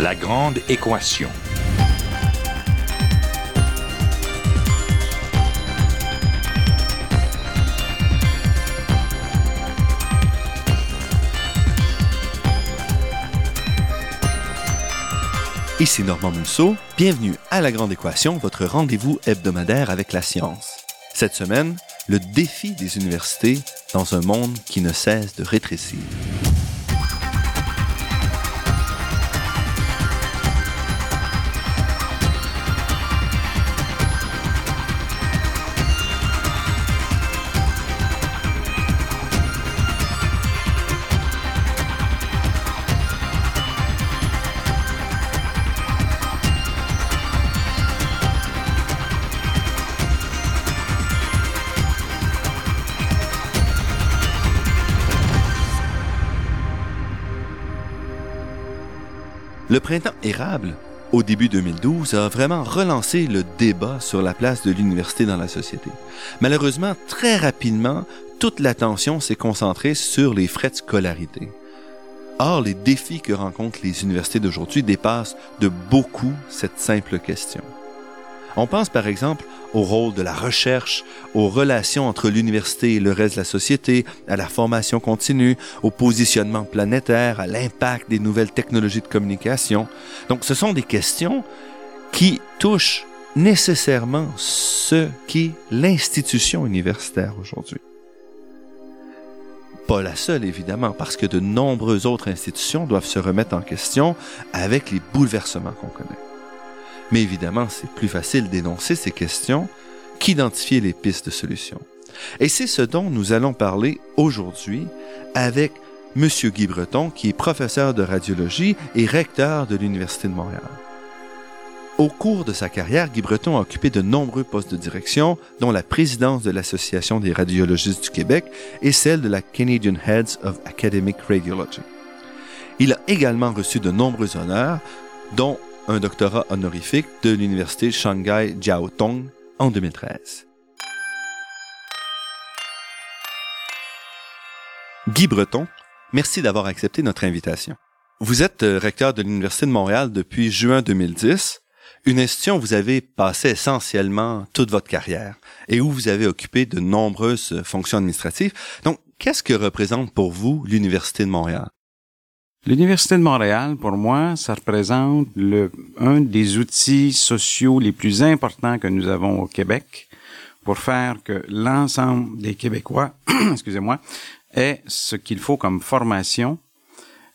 La grande équation. Ici Normand Mousseau, bienvenue à La Grande Équation, votre rendez-vous hebdomadaire avec la science. Cette semaine, le défi des universités dans un monde qui ne cesse de rétrécir. Printemps érable, au début 2012, a vraiment relancé le débat sur la place de l'université dans la société. Malheureusement, très rapidement, toute l'attention s'est concentrée sur les frais de scolarité. Or, les défis que rencontrent les universités d'aujourd'hui dépassent de beaucoup cette simple question. On pense par exemple au rôle de la recherche, aux relations entre l'université et le reste de la société, à la formation continue, au positionnement planétaire, à l'impact des nouvelles technologies de communication. Donc ce sont des questions qui touchent nécessairement ce qu'est l'institution universitaire aujourd'hui. Pas la seule, évidemment, parce que de nombreuses autres institutions doivent se remettre en question avec les bouleversements qu'on connaît. Mais évidemment, c'est plus facile d'énoncer ces questions qu'identifier les pistes de solutions. Et c'est ce dont nous allons parler aujourd'hui avec M. Guy Breton, qui est professeur de radiologie et recteur de l'Université de Montréal. Au cours de sa carrière, Guy Breton a occupé de nombreux postes de direction, dont la présidence de l'Association des radiologistes du Québec et celle de la Canadian Heads of Academic Radiology. Il a également reçu de nombreux honneurs, dont un doctorat honorifique de l'Université Shanghai Jiao Tong en 2013. Guy Breton, merci d'avoir accepté notre invitation. Vous êtes euh, recteur de l'Université de Montréal depuis juin 2010, une institution où vous avez passé essentiellement toute votre carrière et où vous avez occupé de nombreuses fonctions administratives. Donc, qu'est-ce que représente pour vous l'Université de Montréal? L'Université de Montréal, pour moi, ça représente le, un des outils sociaux les plus importants que nous avons au Québec pour faire que l'ensemble des Québécois, excusez-moi, ait ce qu'il faut comme formation,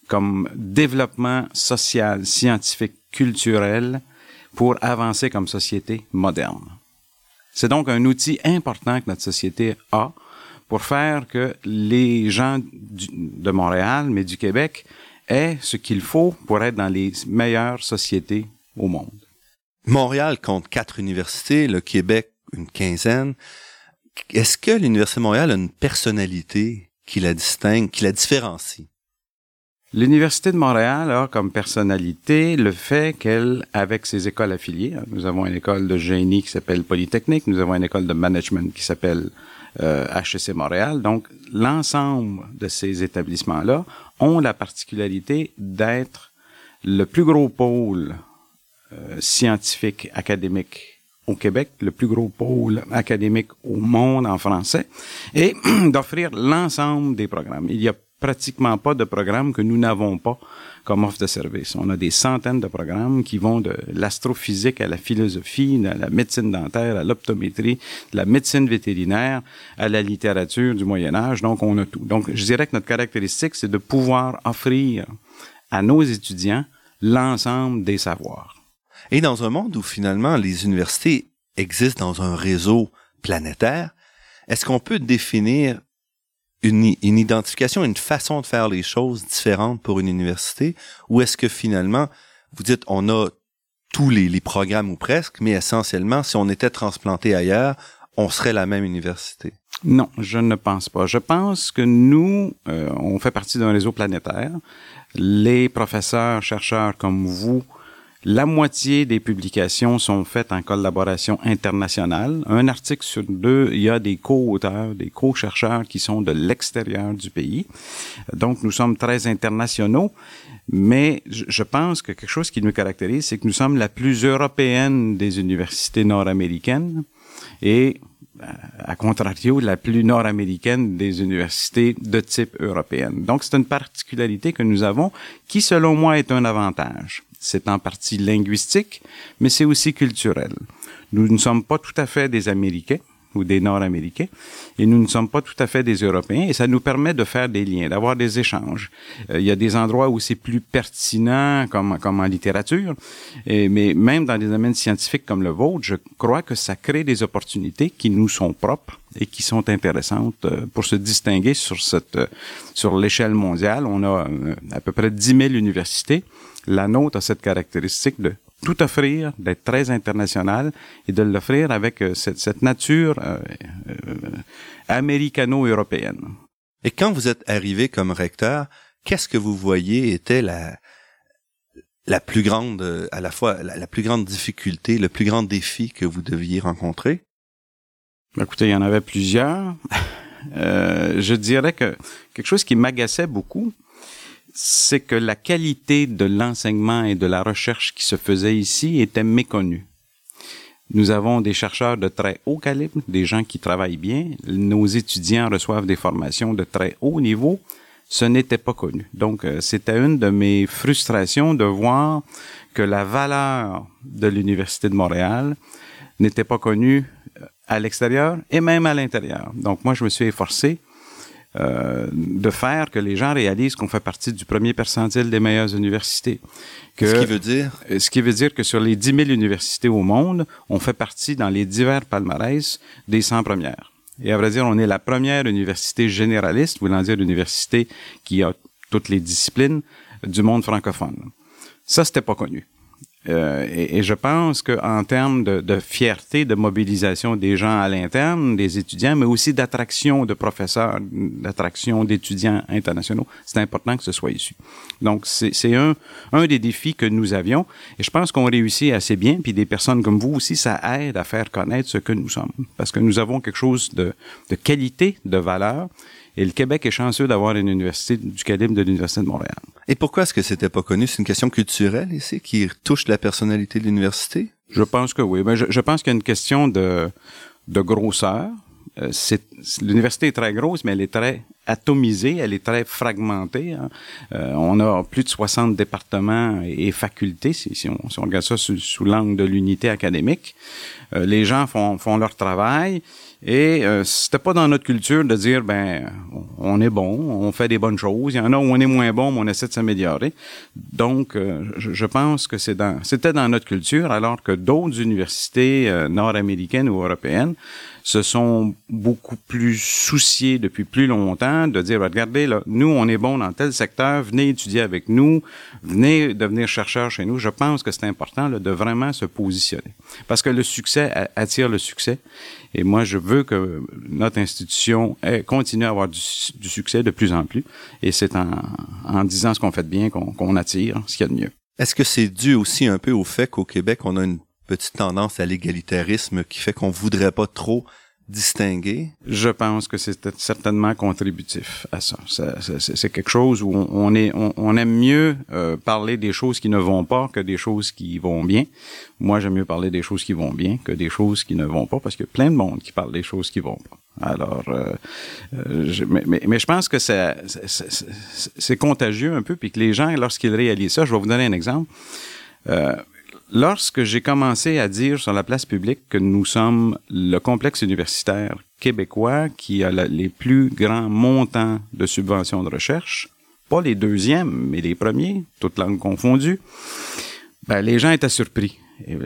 comme développement social, scientifique, culturel pour avancer comme société moderne. C'est donc un outil important que notre société a pour faire que les gens de Montréal, mais du Québec, est ce qu'il faut pour être dans les meilleures sociétés au monde. Montréal compte quatre universités, le Québec une quinzaine. Est-ce que l'Université de Montréal a une personnalité qui la distingue, qui la différencie? L'Université de Montréal a comme personnalité le fait qu'elle, avec ses écoles affiliées, nous avons une école de génie qui s'appelle Polytechnique, nous avons une école de management qui s'appelle euh, HEC Montréal. Donc, l'ensemble de ces établissements-là ont la particularité d'être le plus gros pôle euh, scientifique académique au Québec, le plus gros pôle académique au monde en français, et d'offrir l'ensemble des programmes. Il y a pratiquement pas de programme que nous n'avons pas comme offre de service. On a des centaines de programmes qui vont de l'astrophysique à la philosophie, à la médecine dentaire, à l'optométrie, de la médecine vétérinaire, à la littérature du Moyen Âge. Donc, on a tout. Donc, je dirais que notre caractéristique, c'est de pouvoir offrir à nos étudiants l'ensemble des savoirs. Et dans un monde où finalement les universités existent dans un réseau planétaire, est-ce qu'on peut définir une, identification, une façon de faire les choses différentes pour une université, ou est-ce que finalement, vous dites, on a tous les, les, programmes ou presque, mais essentiellement, si on était transplanté ailleurs, on serait la même université? Non, je ne pense pas. Je pense que nous, euh, on fait partie d'un réseau planétaire. Les professeurs, chercheurs comme vous, La moitié des publications sont faites en collaboration internationale. Un article sur deux, il y a des co-auteurs, des co-chercheurs qui sont de l'extérieur du pays. Donc, nous sommes très internationaux. Mais je pense que quelque chose qui nous caractérise, c'est que nous sommes la plus européenne des universités nord-américaines et, euh, à contrario, la plus nord-américaine des universités de type européenne. Donc, c'est une particularité que nous avons qui, selon moi, est un avantage. C'est en partie linguistique, mais c'est aussi culturel. Nous ne sommes pas tout à fait des Américains ou des Nord-Américains, et nous ne sommes pas tout à fait des Européens, et ça nous permet de faire des liens, d'avoir des échanges. Euh, il y a des endroits où c'est plus pertinent, comme, en littérature, mais même dans des domaines scientifiques comme le vôtre, je crois que ça crée des opportunités qui nous sont propres et qui sont intéressantes euh, pour se distinguer sur cette, euh, sur l'échelle mondiale. On a à peu près 10 000 universités. La nôtre a cette caractéristique de tout offrir, d'être très international et de l'offrir avec euh, cette, cette, nature euh, euh, américano-européenne. Et quand vous êtes arrivé comme recteur, qu'est-ce que vous voyez était la la plus grande, à la fois la, la, plus grande difficulté, le plus grand défi que vous deviez rencontrer? Écoutez, il y en avait plusieurs. Euh, je dirais que quelque chose qui m'agaçait beaucoup, c'est que la qualité de l'enseignement et de la recherche qui se faisait ici était méconnue. Nous avons des chercheurs de très haut calibre, des gens qui travaillent bien. Nos étudiants reçoivent des formations de très haut niveau. Ce n'était pas connu. Donc, euh, c'était une de mes frustrations de voir que la valeur de l'Université de Montréal n'était pas connue euh, à l'extérieur et même à l'intérieur. Donc, moi, je me suis efforcé euh, de faire que les gens réalisent qu'on fait partie du premier percentile des meilleures universités. Que, ce qui veut dire? Ce qui veut dire que sur les 10 000 universités au monde, on fait partie dans les divers palmarès des 100 premières. Et à vrai dire, on est la première université généraliste, voulant dire l'université qui a toutes les disciplines du monde francophone. Ça, c'était pas connu. Euh, et, je pense qu'en termes de, de, fierté, de mobilisation des gens à l'interne, des étudiants, mais aussi d'attraction de professeurs, d'attraction d'étudiants internationaux, c'est important que ce soit issu. Donc, c'est un, un des défis que nous avions. Et je pense qu'on réussit assez bien. Puis des personnes comme vous aussi, ça aide à faire connaître ce que nous sommes. Parce que nous avons quelque chose de, de qualité, de valeur. Et le Québec est chanceux d'avoir une université du calibre de l'Université de Montréal. Et pourquoi est-ce que c'était pas connu? C'est une question culturelle ici qui touche la personnalité de l'université? Je pense que oui. Mais je, je pense qu'il y a une question de, de grosseur. Euh, l'université est très grosse, mais elle est très atomisée, elle est très fragmentée. Hein. Euh, on a plus de 60 départements et, facultés, si, si, on, si, on, regarde ça sous, sous l'angle de l'unité académique. Euh, les gens font, font leur travail. Et euh, c'était pas dans notre culture de dire ben on est bon, on fait des bonnes choses. Il y en a où on est moins bon, mais on essaie de s'améliorer. Donc, euh, je, je, pense que c'est dans c'était dans notre culture, alors que d'autres universités euh, nord-américaines ou européennes se sont beaucoup plus souciés depuis plus longtemps de dire, regardez, là, nous, on est bon dans tel secteur, venez étudier avec nous, venez devenir chercheur chez nous. Je pense que c'est important là, de vraiment se positionner. Parce que le succès attire le succès. Et moi, je veux que notre institution continue à avoir du, succès de plus en plus. Et c'est en, en disant ce qu'on fait bien qu'on qu attire ce qu'il y a de mieux. Est-ce que c'est dû aussi un peu au fait qu'au Québec, on a une petite tendance à l'égalitarisme qui fait qu'on voudrait pas trop distinguer? Je pense que c'est certainement contributif à ça. c'est quelque chose où on, aime mieux euh, parler des choses qui ne vont pas que des choses qui vont bien. Moi, j'aime mieux parler des choses qui vont bien que des choses qui ne vont pas parce qu'il y a plein de monde qui parle des choses qui vont pas. Alors, euh, euh, mais, je pense que c'est contagieux un peu, puis que les gens, lorsqu'ils réalisent ça, je vais vous donner un exemple. Lorsque j'ai commencé à dire sur la place publique que nous sommes le complexe universitaire québécois qui a les plus grands montants de subventions de recherche, pas les deuxièmes, mais les premiers, toutes langues confondues, ben, les gens étaient surpris. Et,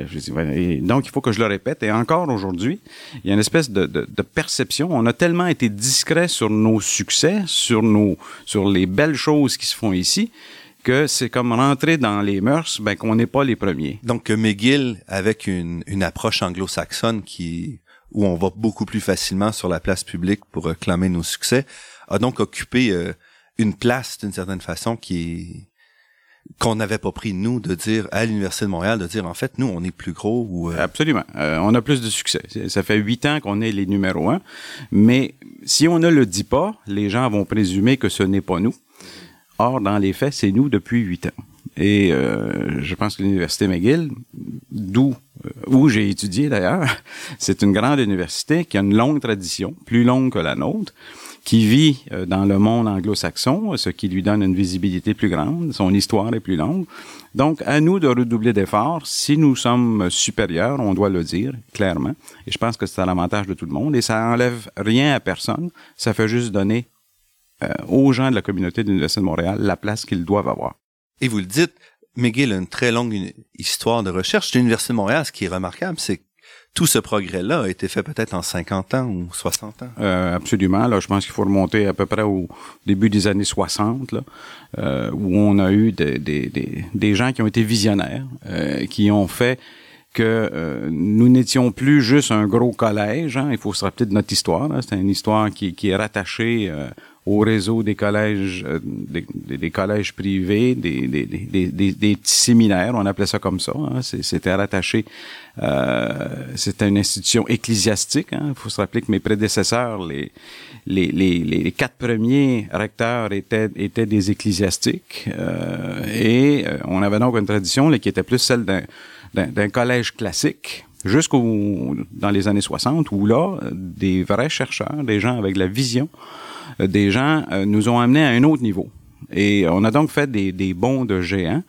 et donc, il faut que je le répète. Et encore aujourd'hui, il y a une espèce de, perception. On a tellement été discret sur nos succès, sur nos, sur les belles choses qui se font ici, que c'est comme rentrer dans les mœurs, ben qu'on n'est pas les premiers. Donc McGill, avec une, une approche anglo-saxonne qui où on va beaucoup plus facilement sur la place publique pour clamer nos succès, a donc occupé euh, une place d'une certaine façon qui qu'on n'avait pas pris, nous, de dire à l'Université de Montréal, de dire, en fait, nous, on est plus gros ou... Euh, Absolument. Euh, on a plus de succès. Ça fait huit ans qu'on est les numéros un. Mais si on ne le dit pas, les gens vont présumer que ce n'est pas nous. Or, dans les faits, c'est nous depuis huit ans. Et euh, je pense que l'Université McGill, d'où où j'ai étudié d'ailleurs, c'est une grande université qui a une longue tradition, plus longue que la nôtre, qui vit euh, dans le monde anglo-saxon, ce qui lui donne une visibilité plus grande, son histoire est plus longue. Donc, à nous de redoubler d'efforts. Si nous sommes supérieurs, on doit le dire clairement. Et je pense que c'est à l'avantage de tout le monde. Et ça enlève rien à personne. Ça fait juste donner euh, aux gens de la communauté de l'Université de Montréal la place qu'ils doivent avoir. Et vous le dites, McGill a une très longue histoire de recherche. L'Université de Montréal, ce qui est remarquable, c'est tout ce progrès-là a été fait peut-être en 50 ans ou 60 ans. Euh, absolument. Là, je pense qu'il faut remonter à peu près au début des années 60, là, euh, où on a eu des, des, des, des, gens qui ont été visionnaires, euh, qui ont fait que euh, nous n'étions plus juste un gros collège. Hein. Il faut se rappeler de notre histoire. C'est une histoire qui, qui est rattachée euh, au réseau des collèges, euh, des, des, collèges privés, des, des, des, des, petits séminaires, on appelait ça comme ça. Hein. C'était rattaché, euh, c'était une institution ecclésiastique. Il hein. faut se rappeler que mes prédécesseurs, les, les, les, les quatre premiers recteurs étaient, étaient des ecclésiastiques. Euh, et euh, on avait donc une tradition là, qui était plus celle d'un collège classique jusqu'au dans les années 60 où là des vrais chercheurs, des gens avec la vision des gens euh, nous ont amenés à un autre niveau. Et on a donc fait des, des bons de géants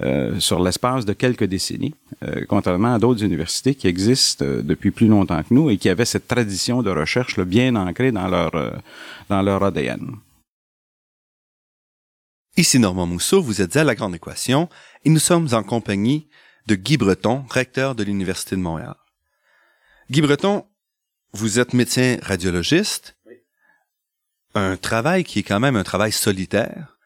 euh, sur l'espace de quelques décennies, euh, contrairement à d'autres universités qui existent euh, depuis plus longtemps que nous et qui avaient cette tradition de recherche bien ancrée dans leur, dans leur ADN. Ici Normand Mousseau, vous êtes à La Grande Équation et nous sommes en compagnie de Guy Breton, recteur de l'Université de Montréal. Guy Breton, vous êtes médecin radiologiste un travail qui est quand même un travail solitaire.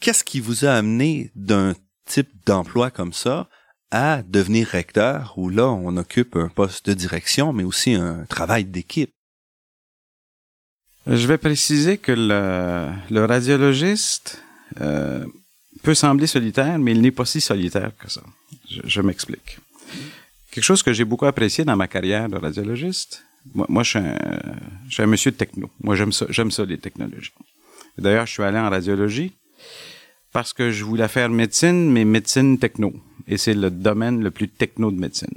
Qu'est-ce qui vous a amené d'un type d'emploi comme ça à devenir recteur où là, on occupe un poste de direction, mais aussi un travail d'équipe? Je vais préciser que le, le radiologiste euh, peut sembler solitaire, mais il n'est pas si solitaire que ça. Je, je m'explique. Quelque chose que j'ai beaucoup apprécié dans ma carrière de radiologiste, moi, moi je, suis un, monsieur de techno. Moi, j'aime ça, j'aime ça, les technologies. D'ailleurs, je suis allé en radiologie parce que je voulais faire médecine, mais médecine techno. Et c'est le domaine le plus techno de médecine.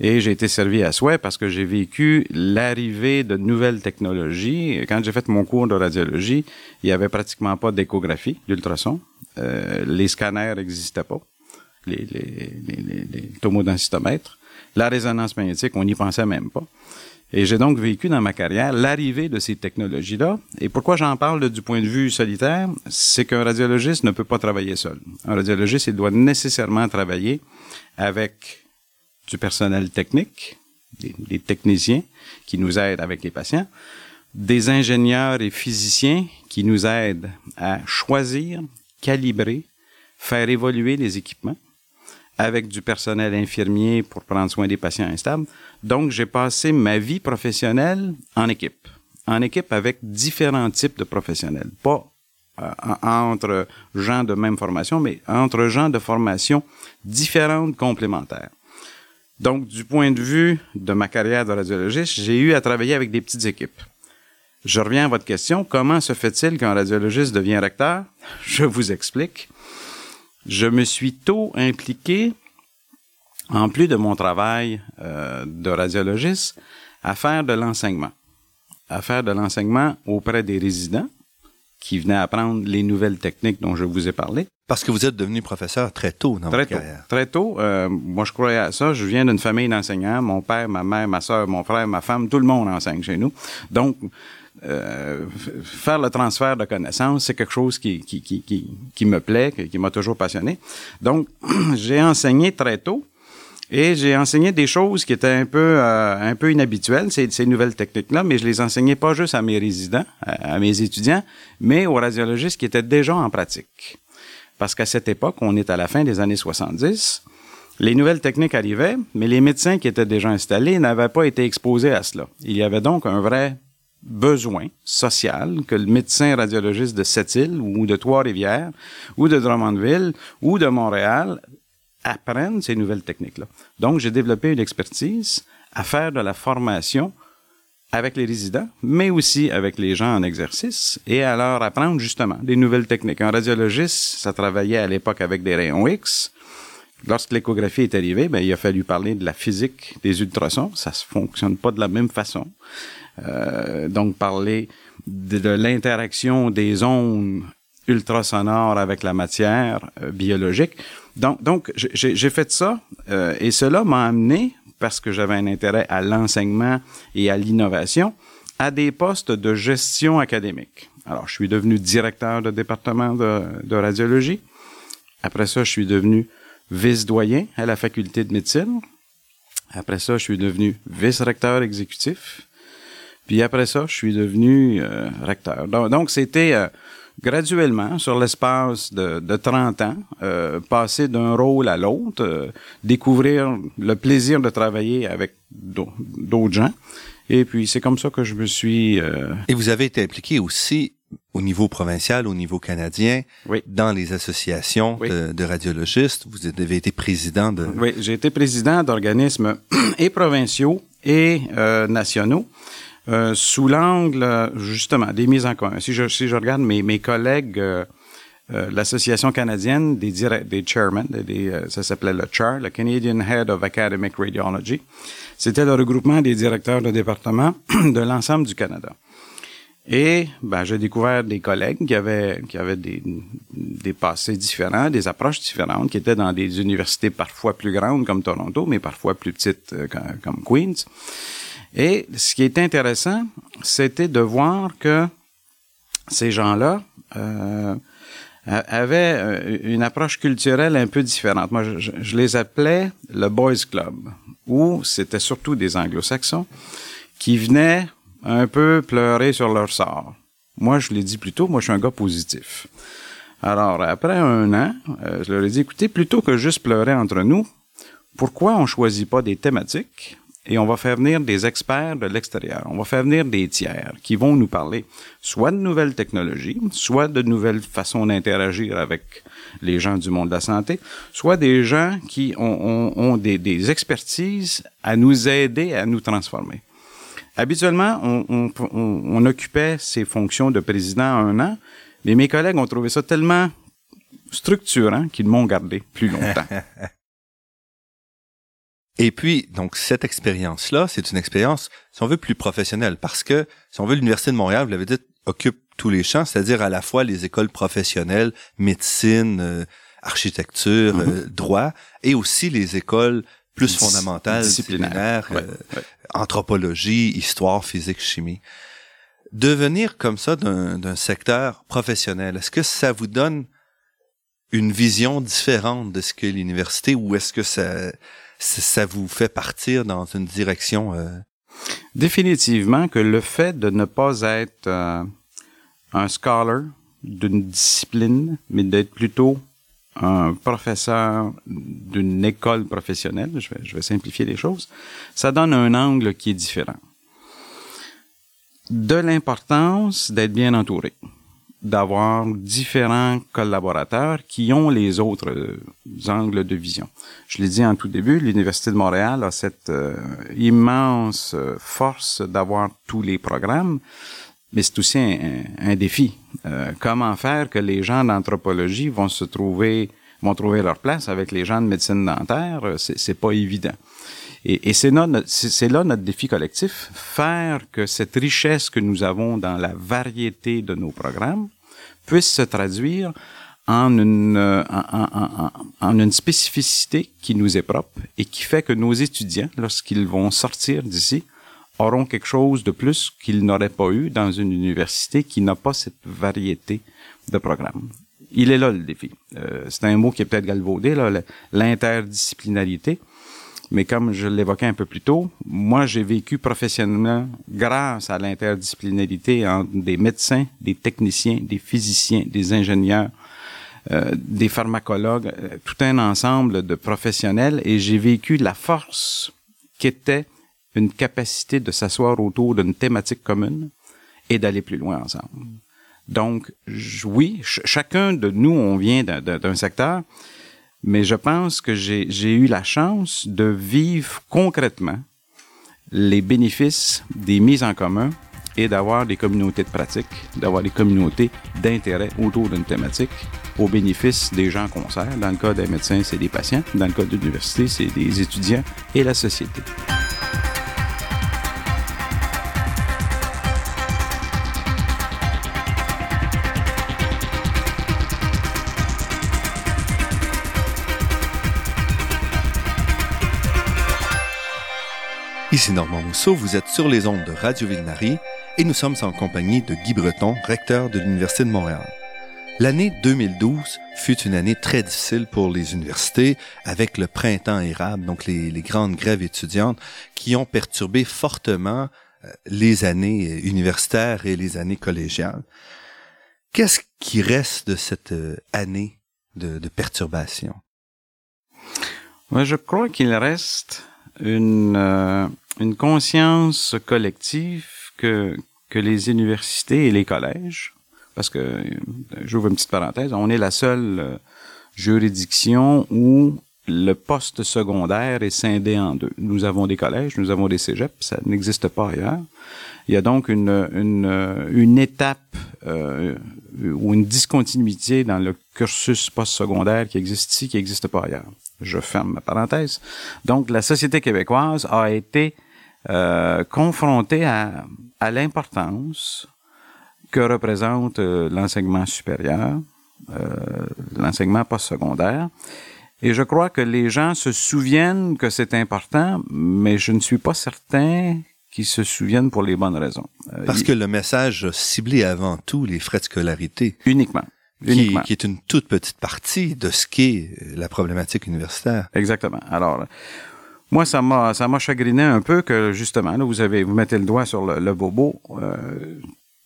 Et j'ai été servi à souhait parce que j'ai vécu l'arrivée de nouvelles technologies. Quand j'ai fait mon cours de radiologie, il y avait pratiquement pas d'échographie, d'ultrason. Euh, les scanners n'existaient pas, les, les, les, les, les. La résonance magnétique, on n'y pensait même pas. Et j'ai donc vécu dans ma carrière l'arrivée de ces technologies-là. Et pourquoi j'en parle du point de vue solitaire? C'est qu'un radiologiste ne peut pas travailler seul. Un radiologiste, il doit nécessairement travailler avec du personnel technique, des, des techniciens qui nous aident avec les patients, des ingénieurs et physiciens qui nous aident à choisir, calibrer, faire évoluer les équipements, avec du personnel infirmier pour prendre soin des patients instables. Donc, j'ai passé ma vie professionnelle en équipe. En équipe avec différents types de professionnels. Pas euh, entre gens de même formation, mais entre gens de formation différentes, complémentaires. Donc, du point de vue de ma carrière de radiologiste, j'ai eu à travailler avec des petites équipes. Je reviens à votre question. Comment se fait-il qu'un radiologiste devient recteur? Je vous explique je me suis tôt impliqué, en plus de mon travail euh, de radiologiste, à faire de l'enseignement. À faire de l'enseignement auprès des résidents qui venaient apprendre les nouvelles techniques dont je vous ai parlé. Parce que vous êtes devenu professeur très tôt dans très votre tôt, carrière. Très tôt. Euh, moi, je croyais à ça. Je viens d'une famille d'enseignants. Mon père, ma mère, ma soeur, mon frère, ma femme, tout le monde enseigne chez nous. Donc, euh, faire le transfert de connaissances, c'est quelque chose qui, me plaît, qui, m'a toujours passionné. Donc, j'ai enseigné très tôt et j'ai enseigné des choses qui étaient un peu, euh, inhabituelles, ces, ces nouvelles techniques-là, mais je les enseignais pas juste à mes résidents, à, à mes étudiants, mais aux radiologistes qui étaient déjà en pratique. Parce qu'à cette époque, on est à la fin des années 70, les nouvelles techniques arrivaient, mais les médecins qui étaient déjà installés n'avaient pas été exposés à cela. Il y avait donc un vrai besoin social que le médecin radiologiste de Sept-Îles ou de Trois-Rivières ou de Drummondville ou de Montréal apprenne ces nouvelles techniques-là. Donc, j'ai développé une expertise à faire de la formation avec les résidents, mais aussi avec les gens en exercice et à leur apprendre justement des nouvelles techniques. Un radiologiste, ça travaillait à l'époque avec des rayons X. Lorsque l'échographie est arrivée, ben, il a fallu parler de la physique des ultrasons. Ça ne fonctionne pas de la même façon. Euh, donc, parler de, l'interaction des ondes ultrasonores avec la matière euh, biologique. Donc, donc j'ai fait ça euh, et cela m'a amené parce que j'avais un intérêt à l'enseignement et à l'innovation, à des postes de gestion académique. Alors, je suis devenu directeur de département de, radiologie. Après ça, je suis devenu vice-doyen à la faculté de médecine. Après ça, je suis devenu vice-recteur exécutif. Puis après ça, je suis devenu euh, recteur. Donc, c'était euh, graduellement, sur l'espace de, de, 30 ans, euh, passer d'un rôle à l'autre, euh, découvrir le plaisir de travailler avec d'autres gens. Et puis, c'est comme ça que je me suis... Euh, Et vous avez été impliqué aussi au niveau provincial, au niveau canadien, oui. dans les associations de, de, radiologistes. Vous avez été président de... Oui, j'ai été président d'organismes et provinciaux et euh, nationaux. Euh, sous l'angle justement des mises en commun. Si je, si je regarde mes, mes collègues, euh, euh, l'association canadienne des, des chairmen, des, ça s'appelait le CHAR, le Canadian Head of Academic Radiology. C'était le regroupement des directeurs de département de l'ensemble du Canada. Et ben, j'ai découvert des collègues qui avaient, qui avaient des, des passés différents, des approches différentes, qui étaient dans des universités parfois plus grandes comme Toronto, mais parfois plus petites comme Queens. Et ce qui est intéressant, c'était de voir que ces gens-là euh, avaient euh, une approche culturelle un peu différente. Moi, je, les appelais le Boys Club, où c'était surtout des anglo-saxons qui venaient un peu pleurer sur leur sort. Moi, je l'ai dit plus tôt, moi, je suis un gars positif. Alors, après un an, euh, je leur ai dit, écoutez, plutôt que juste pleurer entre nous, pourquoi on choisit pas des thématiques et on va faire venir des experts de l'extérieur. On va faire venir des tiers qui vont nous parler soit de nouvelles technologies, soit de nouvelles façons d'interagir avec les gens du monde de la santé, soit des gens qui ont, ont, des, des, expertises à nous aider à nous transformer. Habituellement, on, on, on, occupait ces fonctions de président un an, mais mes collègues ont trouvé ça tellement structurant qu'ils m'ont gardé plus longtemps. Et puis, donc, cette expérience-là, c'est une expérience, si on veut, plus professionnelle, parce que, si on veut, l'Université de Montréal, vous l'avez dit, occupe tous les champs, c'est-à-dire à la fois les écoles professionnelles, médecine, euh, architecture, mm-hmm. euh, droit, et aussi les écoles plus fondamentales, disciplinaires, euh, anthropologie, histoire, physique, chimie. Devenir comme ça d'un secteur professionnel, est-ce que ça vous donne une vision différente de ce qu'est l'université ou est-ce que ça ça vous fait partir dans une direction euh... Définitivement que le fait de ne pas être euh, un scholar d'une discipline, mais d'être plutôt un professeur d'une école professionnelle, je vais, je vais simplifier les choses, ça donne un angle qui est différent. De l'importance d'être bien entouré d'avoir différents collaborateurs qui ont les autres euh, angles de vision. Je l'ai dit en tout début, l'Université de Montréal a cette euh, immense euh, force d'avoir tous les programmes, mais c'est aussi un, un défi. comment faire que les gens d'anthropologie vont se trouver, vont trouver leur place avec les gens de médecine dentaire, c'est pas évident. Et, et c'est là, là notre défi collectif, faire que cette richesse que nous avons dans la variété de nos programmes puisse se traduire en une, en, en, en, une spécificité qui nous est propre et qui fait que nos étudiants, lorsqu'ils vont sortir d'ici, auront quelque chose de plus qu'ils n'auraient pas eu dans une université qui n'a pas cette variété de programmes. Il est là le défi. Euh, c'est un mot qui est peut-être galvaudé, l'interdisciplinarité. Mais comme je l'évoquais un peu plus tôt, moi, j'ai vécu professionnellement grâce à l'interdisciplinarité entre des médecins, des techniciens, des physiciens, des ingénieurs, euh, des pharmacologues, euh, tout un ensemble de professionnels et j'ai vécu la force qu'était une capacité de s'asseoir autour d'une thématique commune et d'aller plus loin ensemble. Donc, oui, chacun de nous, on vient d'un secteur, mais je pense que j'ai eu la chance de vivre concrètement les bénéfices des mises en commun et d'avoir des communautés de pratique, d'avoir des communautés d'intérêt autour d'une thématique au bénéfice des gens qu'on sert. Dans le cas des médecins, c'est des patients. Dans le cas de l'université, c'est des étudiants et la société. Ici Normand Mousseau, vous êtes sur les ondes de Radio Ville-Marie et nous sommes en compagnie de Guy Breton, recteur de l'Université de Montréal. L'année 2012 fut une année très difficile pour les universités avec le printemps érable, donc les, grandes grèves étudiantes qui ont perturbé fortement euh, les années universitaires et les années collégiales. Qu'est-ce qui reste de cette euh, année de, perturbation? je crois qu'il reste une, euh, une conscience collective que, que les universités et les collèges, parce que, j'ouvre une petite parenthèse, on est la seule euh, juridiction où le poste secondaire est scindé en deux. Nous avons des collèges, nous avons des cégeps, ça n'existe pas ailleurs. Il y a donc une, une, une étape euh, ou une discontinuité dans le cursus postsecondaire qui existe ici, qui n'existe pas ailleurs. Je ferme ma parenthèse. Donc, la société québécoise a été euh, confronté à, à l'importance que représente euh, l'enseignement supérieur, euh, l'enseignement postsecondaire. Et je crois que les gens se souviennent que c'est important, mais je ne suis pas certain qu'ils se souviennent pour les bonnes raisons. Euh, Parce que le message ciblé avant tout les frais de scolarité. Uniquement. Qui, qui, est une toute petite partie de ce qu'est la problématique universitaire. Exactement. Alors, moi, ça m'a, ça m'a chagriné un peu que justement, là, vous avez, vous mettez le doigt sur le, bobo. Euh,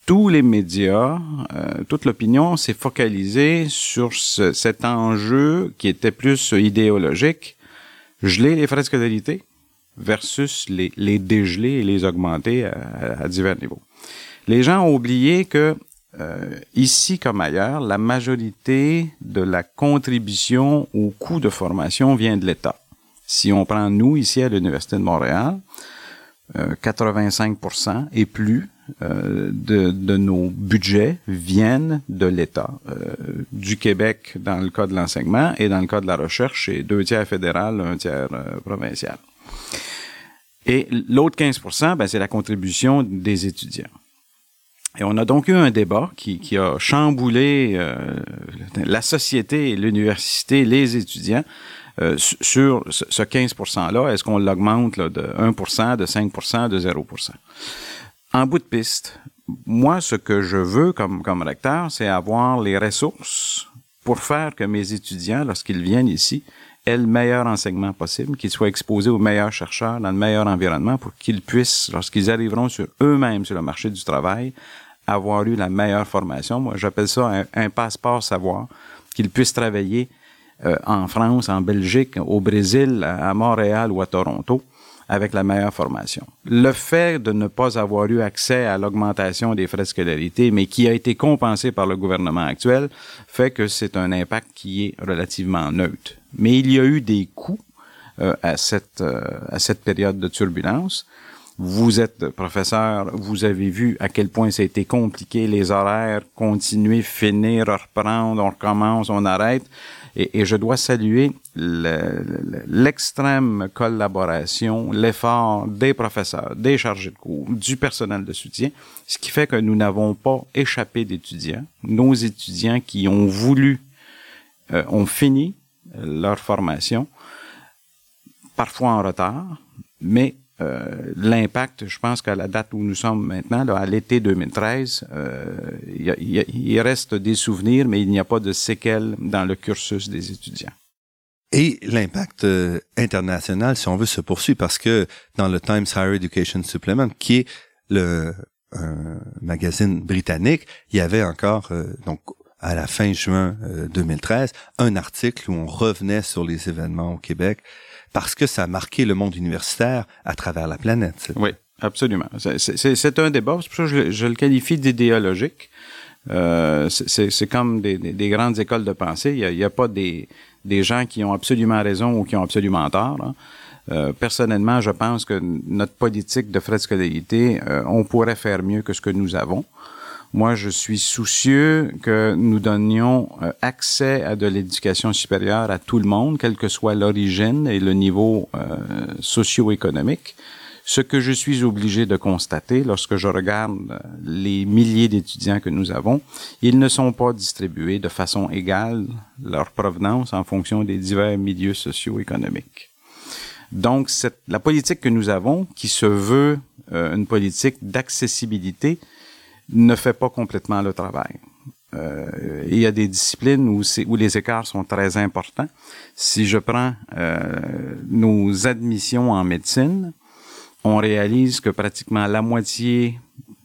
tous les médias, euh, toute l'opinion s'est focalisée sur cet enjeu qui était plus idéologique, geler les frais de scolarité versus les, les dégeler et les augmenter à, divers niveaux. Les gens ont oublié que euh, ici comme ailleurs, la majorité de la contribution au coût de formation vient de l'État. Si on prend nous ici à l'Université de Montréal, 85% euh, et plus euh, de, de, nos budgets viennent de l'État. Euh, du Québec dans le cas de l'enseignement et dans le cas de la recherche, c'est deux tiers fédéral, un tiers provincial. Et l'autre 15% ben, c'est la contribution des étudiants. Et on a donc eu un débat qui, qui a chamboulé la société, l'université, les étudiants euh, sur ce 15 %-là, est-ce qu'on l'augmente de 1% de 5% de 0% En bout de piste, moi, ce que je veux comme, comme recteur, c'est avoir les ressources pour faire que mes étudiants, lorsqu'ils viennent ici, aient le meilleur enseignement possible, qu'ils soient exposés aux meilleurs chercheurs dans le meilleur environnement pour qu'ils puissent, lorsqu'ils arriveront sur eux-mêmes sur le marché du travail, avoir eu la meilleure formation. Moi, j'appelle ça un, passeport savoir, qu'ils puissent travailler euh, en France, en Belgique, au Brésil, à Montréal ou à Toronto avec la meilleure formation. Le fait de ne pas avoir eu accès à l'augmentation des frais de scolarité, mais qui a été compensé par le gouvernement actuel, fait que c'est un impact qui est relativement neutre. Mais il y a eu des coûts euh, à cette euh, à cette période de turbulence. Vous êtes professeur, vous avez vu à quel point ça a été compliqué, les horaires, continuer, finir, reprendre, on recommence, on arrête. Et, je dois saluer l'extrême collaboration, l'effort des professeurs, des chargés de cours, du personnel de soutien, ce qui fait que nous n'avons pas échappé d'étudiants. Nos étudiants qui ont voulu, euh, ont fini leur formation, parfois en retard, mais euh, l'impact, je pense qu'à la date où nous sommes maintenant, à l'été 2013, euh, il, reste des souvenirs, mais il n'y a pas de séquelles dans le cursus des étudiants. Et l'impact euh, international, si on veut, se poursuit parce que dans le Times Higher Education Supplement, qui est le magazine britannique, il y avait encore donc à la fin juin 2013 un article où on revenait sur les événements au Québec parce que ça a marqué le monde universitaire à travers la planète. Oui, Absolument. C'est un débat, c'est pour ça que je, le qualifie d'idéologique. Euh, c'est comme des, des, grandes écoles de pensée. Il n'y a, a, pas des, des gens qui ont absolument raison ou qui ont absolument tort. Hein. Euh, personnellement, je pense que notre politique de frais de scolarité, euh, on pourrait faire mieux que ce que nous avons. Moi, je suis soucieux que nous donnions euh, accès à de l'éducation supérieure à tout le monde, quelle que soit l'origine et le niveau socio-économique. Ce que je suis obligé de constater lorsque je regarde les milliers d'étudiants que nous avons, ils ne sont pas distribués de façon égale leur provenance en fonction des divers milieux socio-économiques. Donc, cette, la politique que nous avons, qui se veut euh, une politique d'accessibilité, ne fait pas complètement le travail. Euh, il y a des disciplines où, où, les écarts sont très importants. Si je prends euh, nos admissions en médecine, on réalise que pratiquement la moitié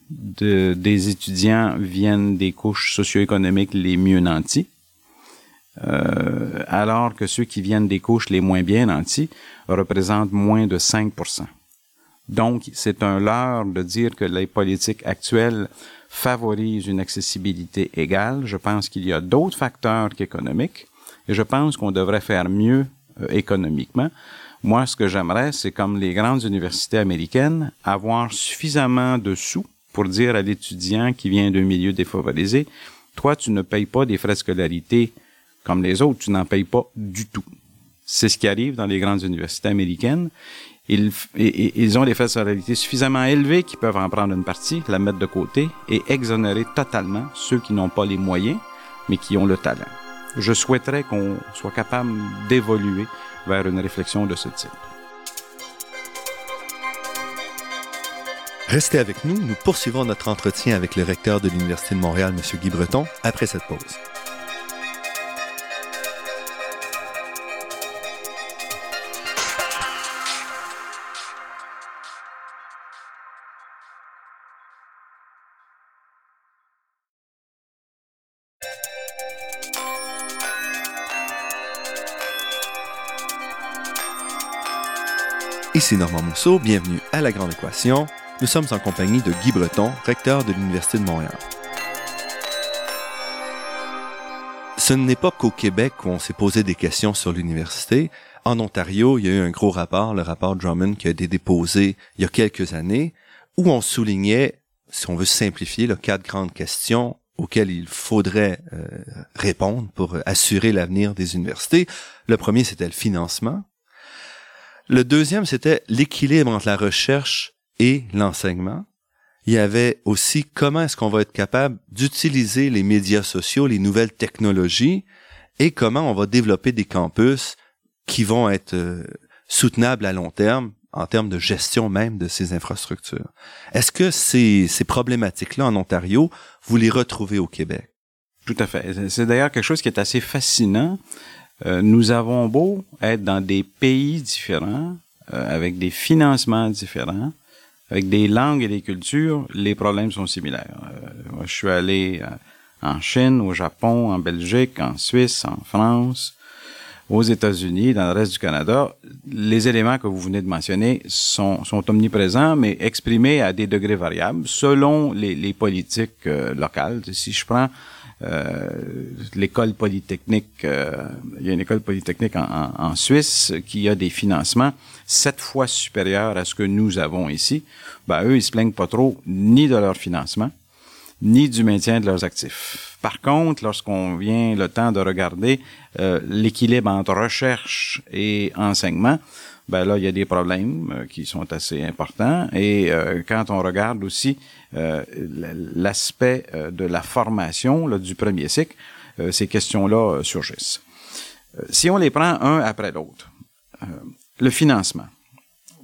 de, des étudiants viennent des couches socio-économiques les mieux nantis. Euh, alors que ceux qui viennent des couches les moins bien nantis représentent moins de 5 Donc, c'est un leurre de dire que les politiques actuelles favorisent une accessibilité égale. Je pense qu'il y a d'autres facteurs qu'économiques et je pense qu'on devrait faire mieux euh, économiquement. Moi, ce que j'aimerais, c'est comme les grandes universités américaines, avoir suffisamment de sous pour dire à l'étudiant qui vient d'un milieu défavorisé, toi, tu ne payes pas des frais de scolarité comme les autres, tu n'en payes pas du tout. C'est ce qui arrive dans les grandes universités américaines. Ils, ont des frais de scolarité suffisamment élevés qu'ils peuvent en prendre une partie, la mettre de côté et exonérer totalement ceux qui n'ont pas les moyens, mais qui ont le talent. Je souhaiterais qu'on soit capable d'évoluer vers une réflexion de ce type. Restez avec nous, nous poursuivons notre entretien avec le recteur de l'Université de Montréal, M. Guy Breton, après cette pause. Ici Normand Mousseau, bienvenue à La Grande Équation. Nous sommes en compagnie de Guy Breton, recteur de l'Université de Montréal. Ce n'est pas qu'au Québec qu'on s'est posé des questions sur l'université. En Ontario, il y a eu un gros rapport, le rapport Drummond, qui a été déposé il y a quelques années, où on soulignait, si on veut simplifier, quatre grandes questions auxquelles il faudrait euh, répondre pour assurer l'avenir des universités. Le premier, c'était le financement. Le deuxième, c'était l'équilibre entre la recherche et l'enseignement. Il y avait aussi comment est-ce qu'on va être capable d'utiliser les médias sociaux, les nouvelles technologies, et comment on va développer des campus qui vont être euh, soutenables à long terme en termes de gestion même de ces infrastructures. Est-ce que ces, ces problématiques-là en Ontario, vous les retrouvez au Québec? Tout à fait. C'est d'ailleurs quelque chose qui est assez fascinant. Euh, nous avons beau être dans des pays différents, euh, avec des financements différents, avec des langues et des cultures, les problèmes sont similaires. Euh, je suis allé en Chine, au Japon, en Belgique, en Suisse, en France, aux États-Unis, dans le reste du Canada. Les éléments que vous venez de mentionner sont, sont omniprésents, mais exprimés à des degrés variables selon les, les politiques locales. Si je prends euh, l'école polytechnique, euh, il y a une école polytechnique en, en, Suisse qui a des financements sept fois supérieurs à ce que nous avons ici. Ben, eux, ils se plaignent pas trop ni de leur financement, ni du maintien de leurs actifs. Par contre, lorsqu'on vient le temps de regarder euh, l'équilibre entre recherche et enseignement, ben là, il y a des problèmes euh, qui sont assez importants. Et euh, quand on regarde aussi l'aspect de la formation là, du premier cycle, ces questions-là surgissent. si on les prend un après l'autre, le financement.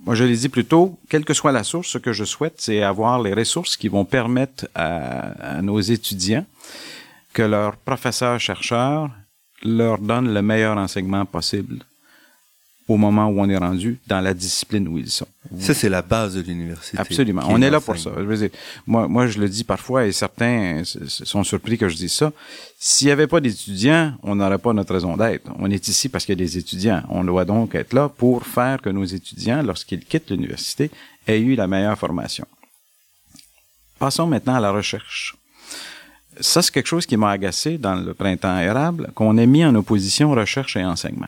Moi, je l'ai dit plus tôt, quelle que soit la source, ce que je souhaite, c'est avoir les ressources qui vont permettre à, à nos étudiants que leurs professeurs-chercheurs leur donnent le meilleur enseignement possible au moment où on est rendu dans la discipline où ils sont. Ça, c'est la base de l'université. Absolument. On est là pour ça. moi, moi, je le dis parfois et certains sont surpris que je dise ça. S'il n'y avait pas d'étudiants, on n'aurait pas notre raison d'être. On est ici parce qu'il y a des étudiants. On doit donc être là pour faire que nos étudiants, lorsqu'ils quittent l'université, aient eu la meilleure formation. Passons maintenant à la recherche. Ça, c'est quelque chose qui m'a agacé dans le printemps érable, qu'on ait mis en opposition recherche et enseignement.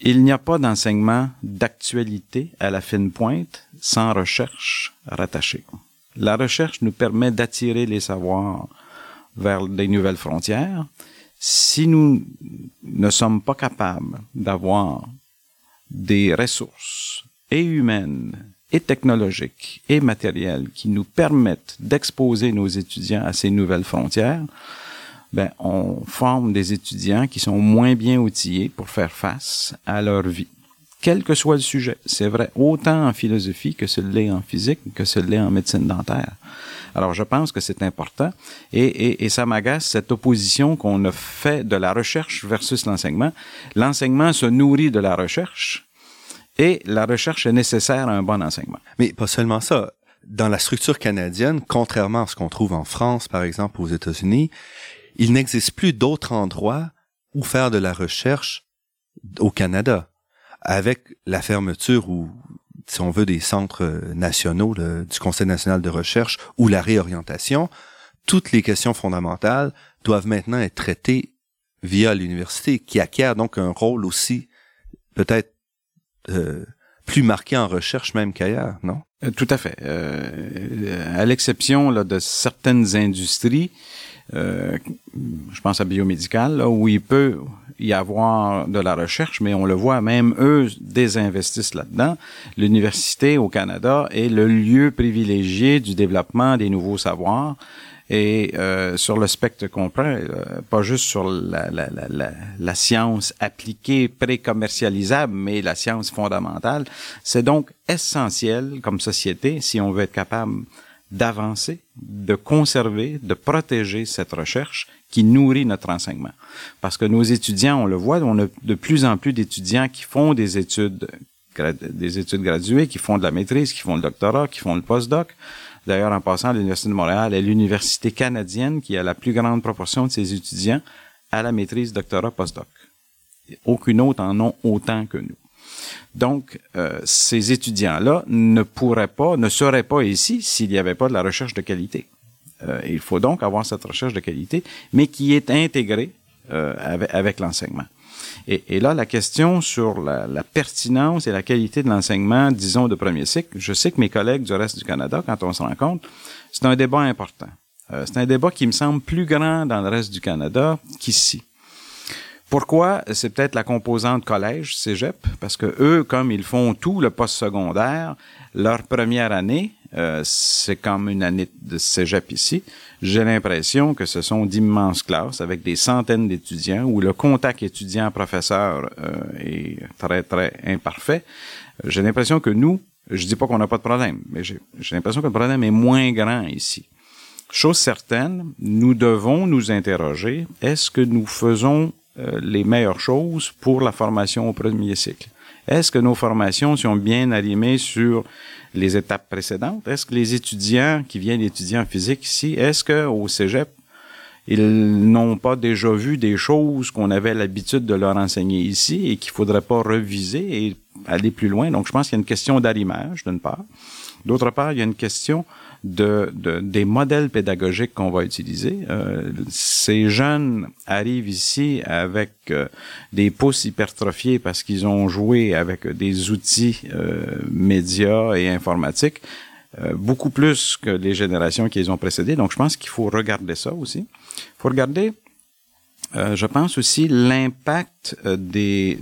Il n'y a pas d'enseignement d'actualité à la fine pointe sans recherche rattachée. La recherche nous permet d'attirer les savoirs vers des nouvelles frontières. Si nous ne sommes pas capables d'avoir des ressources et humaines et technologiques et matérielles qui nous permettent d'exposer nos étudiants à ces nouvelles frontières, ben, on forme des étudiants qui sont moins bien outillés pour faire face à leur vie. Quel que soit le sujet, c'est vrai autant en philosophie que ce l'est en physique, que ce l'est en médecine dentaire. Alors, je pense que c'est important et, ça m'agace cette opposition qu'on a fait de la recherche versus l'enseignement. L'enseignement se nourrit de la recherche et la recherche est nécessaire à un bon enseignement. Mais pas seulement ça. Dans la structure canadienne, contrairement à ce qu'on trouve en France, par exemple, aux États-Unis, il n'existe plus d'autres endroits où faire de la recherche au Canada. Avec la fermeture ou, si on veut, des centres nationaux du Conseil national de recherche ou la réorientation, toutes les questions fondamentales doivent maintenant être traitées via l'université, qui acquiert donc un rôle aussi peut-être euh, plus marqué en recherche même qu'ailleurs, non? Euh, tout à fait. Euh, à l'exception de certaines industries, euh, je pense à biomédical, là, où il peut y avoir de la recherche, mais on le voit, même eux désinvestissent là-dedans. L'université au Canada est le lieu privilégié du développement des nouveaux savoirs. Et euh, sur le spectre complet, euh, pas juste sur la, la, la, la science appliquée, pré-commercialisable, mais la science fondamentale. C'est donc essentiel comme société, si on veut être capable d'avancer, de conserver, de protéger cette recherche qui nourrit notre enseignement. Parce que nos étudiants, on le voit, on a de plus en plus d'étudiants qui font des études, des études graduées, qui font de la maîtrise, qui font le doctorat, qui font le postdoc. D'ailleurs, en passant, l'Université de Montréal est l'université canadienne qui a la plus grande proportion de ses étudiants à la maîtrise, doctorat, postdoc. Aucune autre en ont autant que nous. Donc, euh, ces étudiants-là ne pourraient pas, ne seraient pas ici s'il n'y avait pas de la recherche de qualité. Euh, il faut donc avoir cette recherche de qualité, mais qui est intégrée euh, avec, avec l'enseignement. Et, et, là, la question sur la, la, pertinence et la qualité de l'enseignement, disons, de premier cycle, je sais que mes collègues du reste du Canada, quand on se rencontre, c'est un débat important. Euh, c'est un débat qui me semble plus grand dans le reste du Canada qu'ici. Pourquoi? C'est peut-être la composante collège, cégep, parce que eux, comme ils font tout le post-secondaire, leur première année, euh, c'est comme une année de cégep ici. J'ai l'impression que ce sont d'immenses classes avec des centaines d'étudiants où le contact étudiant-professeur euh, est très, très imparfait. J'ai l'impression que nous, je dis pas qu'on n'a pas de problème, mais j'ai l'impression que le problème est moins grand ici. Chose certaine, nous devons nous interroger, est-ce que nous faisons euh, les meilleures choses pour la formation au premier cycle. Est-ce que nos formations sont bien arrimées sur les étapes précédentes? Est-ce que les étudiants qui viennent étudier en physique ici, est-ce qu'au cégep, ils n'ont pas déjà vu des choses qu'on avait l'habitude de leur enseigner ici et qu'il faudrait pas reviser et aller plus loin? Donc, je pense qu'il y a une question d'arrimage, d'une part. D'autre part, il y a une question de, de, des modèles pédagogiques qu'on va utiliser. Euh, ces jeunes arrivent ici avec euh, des pouces hypertrophiés parce qu'ils ont joué avec des outils euh, médias et informatiques euh, beaucoup plus que les générations qui les ont précédées. Donc, je pense qu'il faut regarder ça aussi. Il faut regarder euh, je pense aussi l'impact des,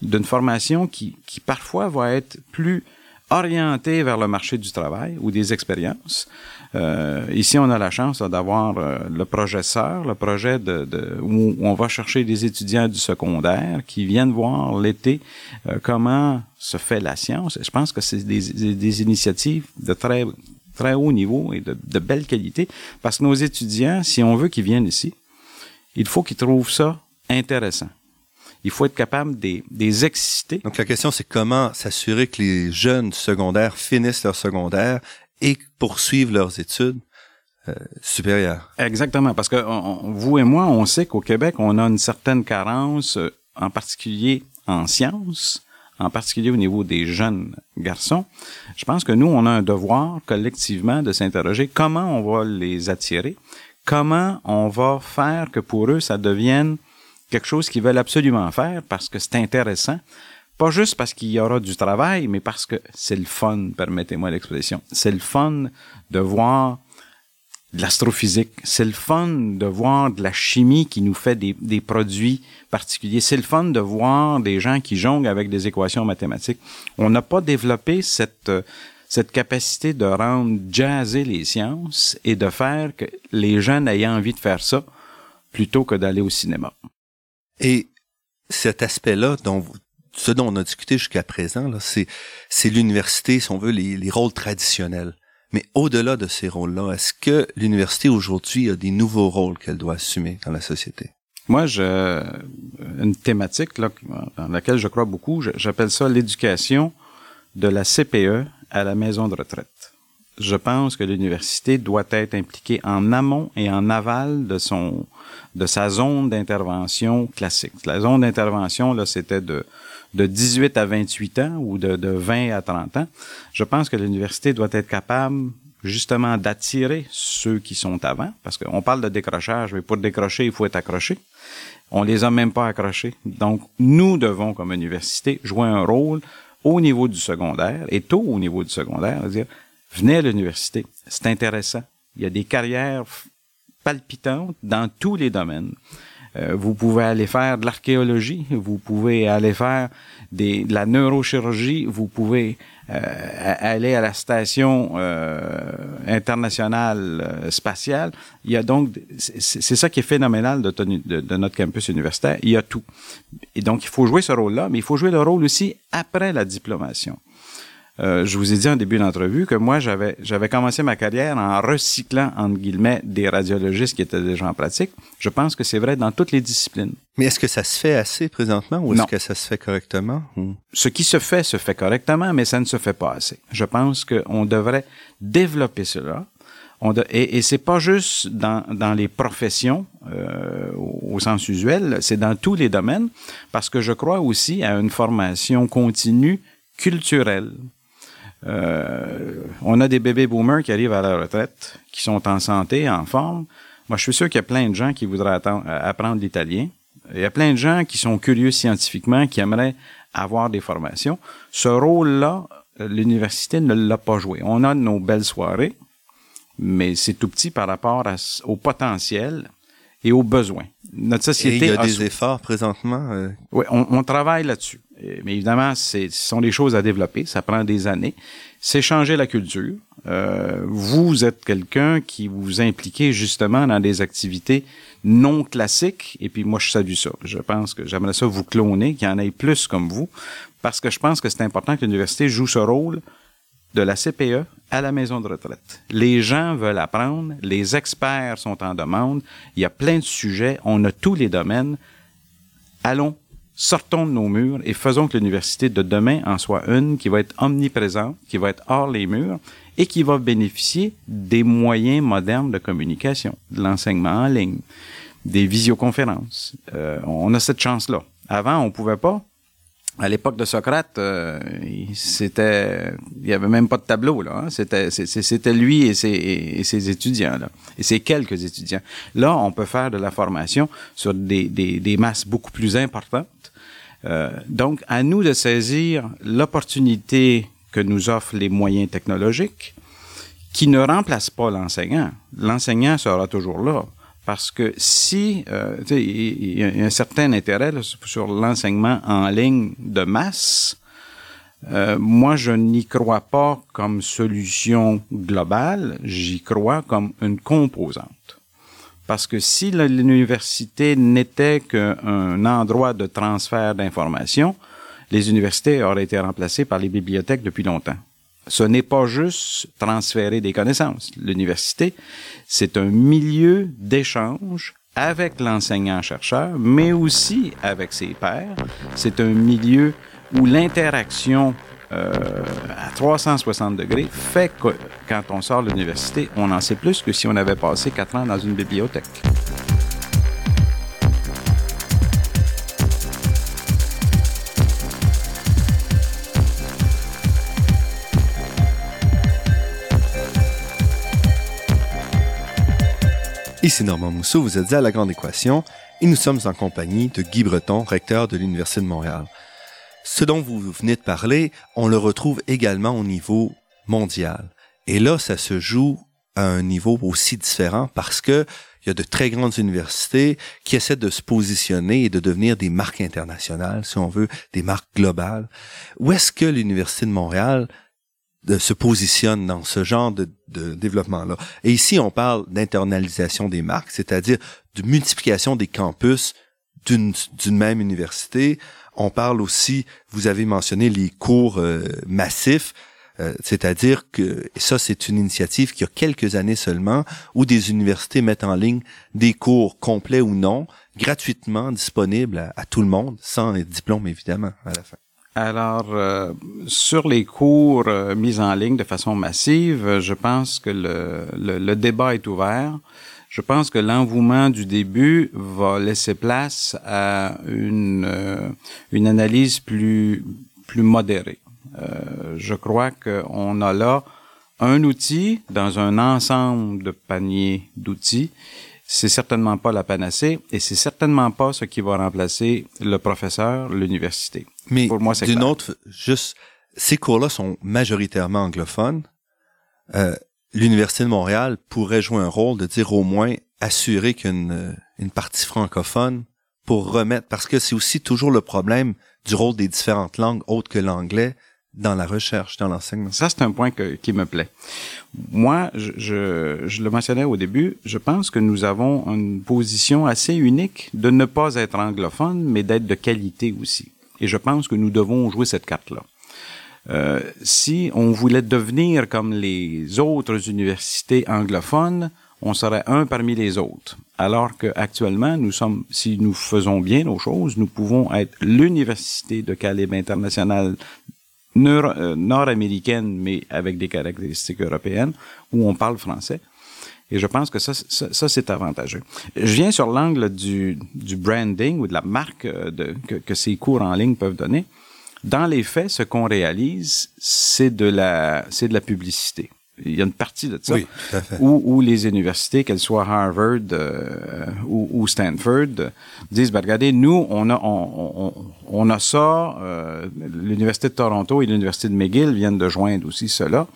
d'une formation qui, qui parfois va être plus orienté vers le marché du travail ou des expériences. Euh, ici, on a la chance d'avoir euh, le projet SEUR, le projet de, de, où on va chercher des étudiants du secondaire qui viennent voir l'été euh, comment se fait la science. je pense que c'est des, des, initiatives de très très haut niveau et de, de belle qualité parce que nos étudiants, si on veut qu'ils viennent ici, il faut qu'ils trouvent ça intéressant il faut être capable de les exciter. Donc la question, c'est comment s'assurer que les jeunes secondaires finissent leur secondaire et poursuivent leurs études euh, supérieures. Exactement, parce que vous et moi, on sait qu'au Québec, on a une certaine carence, euh, en particulier en sciences, en particulier au niveau des jeunes garçons. Je pense que nous, on a un devoir collectivement de s'interroger comment on va les attirer, comment on va faire que pour eux, ça devienne quelque chose qu'ils veulent absolument faire parce que c'est intéressant. Pas juste parce qu'il y aura du travail, mais parce que c'est le fun, permettez-moi l'expression. C'est le fun de voir de l'astrophysique. C'est le fun de voir de la chimie qui nous fait des, produits particuliers. C'est le fun de voir des gens qui jonglent avec des équations mathématiques. On n'a pas développé cette, cette capacité de rendre jazzer les sciences et de faire que les jeunes aient envie de faire ça plutôt que d'aller au cinéma. Et cet aspect-là, dont ce dont on a discuté jusqu'à présent, c'est, l'université, si on veut, les, les rôles traditionnels. Mais au-delà de ces rôles-là, est-ce que l'université aujourd'hui a des nouveaux rôles qu'elle doit assumer dans la société? Moi, je, une thématique là, dans laquelle je crois beaucoup, j'appelle ça l'éducation de la CPE à la maison de retraite. Je pense que l'université doit être impliquée en amont et en aval de son de sa zone d'intervention classique. La zone d'intervention, là, c'était de, de 18 à 28 ans ou de, de 20 à 30 ans. Je pense que l'université doit être capable justement d'attirer ceux qui sont avant, parce qu'on parle de décrochage, mais pour décrocher, il faut être accroché. On les a même pas accrochés. Donc, nous devons, comme université, jouer un rôle au niveau du secondaire et tôt au niveau du secondaire, dire, venez à l'université, c'est intéressant. Il y a des carrières palpitante dans tous les domaines. Euh, vous pouvez aller faire de l'archéologie, vous pouvez aller faire des, de la neurochirurgie, vous pouvez euh, aller à la station euh, internationale spatiale. Il y a donc, c'est ça qui est phénoménal de, notre campus universitaire. Il y a tout. Et donc, il faut jouer ce rôle-là, mais il faut jouer le rôle aussi après la diplomation. Euh, je vous ai dit en début d'entrevue que moi, j'avais, j'avais commencé ma carrière en recyclant, entre guillemets, des radiologistes qui étaient déjà en pratique. Je pense que c'est vrai dans toutes les disciplines. Mais est-ce que ça se fait assez présentement ou est-ce que ça se fait correctement? Ce qui se fait se fait correctement, mais ça ne se fait pas assez. Je pense qu'on devrait développer cela. On et, et c'est pas juste dans, dans les professions euh, au sens usuel, c'est dans tous les domaines, parce que je crois aussi à une formation continue culturelle. Euh, on a des bébés boomers qui arrivent à la retraite, qui sont en santé, en forme. Moi, je suis sûr qu'il y a plein de gens qui voudraient euh, apprendre l'italien. Il y a plein de gens qui sont curieux scientifiquement, qui aimeraient avoir des formations. Ce rôle-là, l'université ne l'a pas joué. On a nos belles soirées, mais c'est tout petit par rapport au potentiel et aux besoins. Notre société. il y a, des efforts présentement. Euh, oui, on, on travaille là-dessus. Mais évidemment, ce sont des choses à développer. Ça prend des années. C'est changer la culture. Euh, vous êtes quelqu'un qui vous impliquez justement dans des activités non classiques. Et puis moi, je salue ça. Je pense que j'aimerais ça vous cloner, qu'il y en ait plus comme vous, parce que je pense que c'est important que l'université joue ce rôle de la CPE à la maison de retraite. Les gens veulent apprendre, les experts sont en demande, il y a plein de sujets, on a tous les domaines. Allons, sortons de nos murs et faisons que l'université de demain en soit une qui va être omniprésente, qui va être hors les murs et qui va bénéficier des moyens modernes de communication, de l'enseignement en ligne, des visioconférences. Euh, on a cette chance-là. Avant, on pouvait pas à l'époque de Socrate, euh, c'était, il y avait même pas de tableau là. Hein. C'était, c'était lui et ses, et ses étudiants là, et ses quelques étudiants. Là, on peut faire de la formation sur des, des, des masses beaucoup plus importantes. Euh, donc, à nous de saisir l'opportunité que nous offrent les moyens technologiques, qui ne remplacent pas l'enseignant. L'enseignant sera toujours là. Parce que si, euh, il y, a un certain intérêt sur l'enseignement en ligne de masse, euh, moi, je n'y crois pas comme solution globale, j'y crois comme une composante. Parce que si l'université n'était qu'un endroit de transfert d'informations, les universités auraient été remplacées par les bibliothèques depuis longtemps ce n'est pas juste transférer des connaissances. L'université, c'est un milieu d'échange avec l'enseignant-chercheur, mais aussi avec ses pairs. C'est un milieu où l'interaction euh, à 360 degrés fait que quand on sort de l'université, on en sait plus que si on avait passé quatre ans dans une bibliothèque. Ici Normand Mousseau, vous êtes à La Grande Équation et nous sommes en compagnie de Guy Breton, recteur de l'Université de Montréal. Ce dont vous venez de parler, on le retrouve également au niveau mondial. Et là, ça se joue à un niveau aussi différent parce que il y a de très grandes universités qui essaient de se positionner et de devenir des marques internationales, si on veut, des marques globales. Où est-ce que l'Université de Montréal de, se positionne dans ce genre de développement-là? Et ici, on parle d'internalisation des marques, c'est-à-dire de multiplication des campus d'une même université. On parle aussi, vous avez mentionné les cours euh, massifs, euh, c'est-à-dire que ça, c'est une initiative qui a quelques années seulement, où des universités mettent en ligne des cours complets ou non, gratuitement disponibles à, tout le monde, sans diplôme évidemment à la fin. Alors, euh, sur les cours mis en ligne de façon massive, je pense que le, le, débat est ouvert. Je pense que l'envouement du début va laisser place à une, euh, une analyse plus, plus modérée. je crois qu'on a là un outil dans un ensemble de paniers d'outils c'est certainement pas la panacée et c'est certainement pas ce qui va remplacer le professeur, l'université. Mais pour moi, c'est d'une autre, juste ces cours-là sont majoritairement anglophones. Euh, l'université de Montréal pourrait jouer un rôle de dire au moins assurer qu'une euh, une partie francophone pour remettre parce que c'est aussi toujours le problème du rôle des différentes langues autres que l'anglais dans la recherche, dans l'enseignement. Ça, c'est un point qui me plaît. Moi, je, je, le mentionnais au début, je pense que nous avons une position assez unique de ne pas être anglophone, mais d'être de qualité aussi. Et je pense que nous devons jouer cette carte-là. Euh, si on voulait devenir comme les autres universités anglophones, on serait un parmi les autres. Alors qu'actuellement, nous sommes, si nous faisons bien nos choses, nous pouvons être l'université de calibre international euh, nord-américaine, mais avec des caractéristiques européennes, où on parle français. Et je pense que ça, ça, c'est avantageux. Je viens sur l'angle du, du branding ou de la marque euh, que, que ces cours en ligne peuvent donner. Dans les faits, ce qu'on réalise, c'est de la, c'est de la publicité il y a une partie de ça oui, Où, où, les universités, qu'elles soient Harvard euh, ou, ou, Stanford, disent ben, regardez, nous on a on, on, on a ça. Euh, l'université de Toronto et l'université de McGill viennent de joindre aussi cela.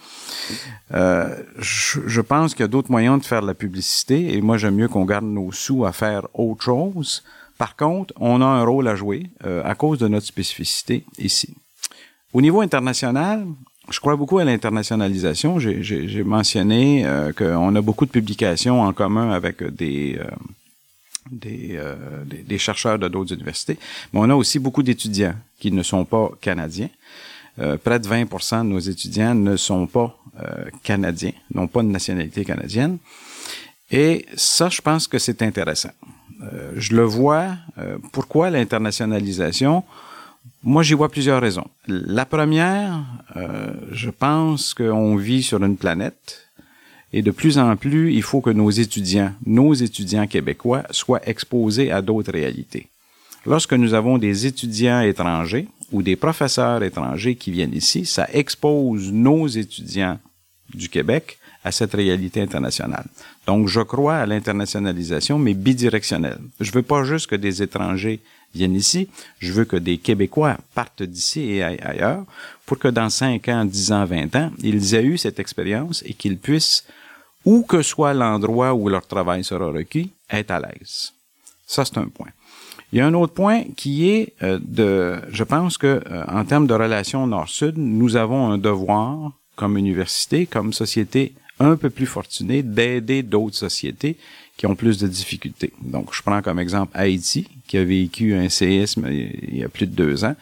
Euh, je, je, pense qu'il y a d'autres moyens de faire de la publicité et moi j'aime mieux qu'on garde nos sous à faire autre chose. Par contre, on a un rôle à jouer euh, à cause de notre spécificité ici. Au niveau international, je crois beaucoup à l'internationalisation. J'ai mentionné euh, qu'on a beaucoup de publications en commun avec des, euh, euh, des, chercheurs de d'autres universités, mais on a aussi beaucoup d'étudiants qui ne sont pas canadiens. près de 20% de nos étudiants ne sont pas canadiens, n'ont pas de nationalité canadienne. Et ça, je pense que c'est intéressant. Je le vois. pourquoi l'internationalisation? Moi, j'y vois plusieurs raisons. La première, euh, je pense qu'on vit sur une planète et de plus en plus, il faut que nos étudiants, nos étudiants québécois, soient exposés à d'autres réalités. Lorsque nous avons des étudiants étrangers ou des professeurs étrangers qui viennent ici, ça expose nos étudiants du Québec à cette réalité internationale. Donc, je crois à l'internationalisation, mais bidirectionnelle. Je veux pas juste que des étrangers viennent ici. Je veux que des Québécois partent d'ici et ailleurs pour que dans 5 ans, 10 ans, 20 ans, ils aient eu cette expérience et qu'ils puissent, où que soit l'endroit où leur travail sera requis, être à l'aise. Ça, c'est un point. Il y a un autre point qui est euh, de, je pense que euh, en termes de relations nord-sud, nous avons un devoir comme université, comme société un peu plus fortunée d'aider d'autres sociétés qui ont plus de difficultés. Donc, je prends comme exemple Haïti, qui a vécu un séisme il y a plus de deux ans,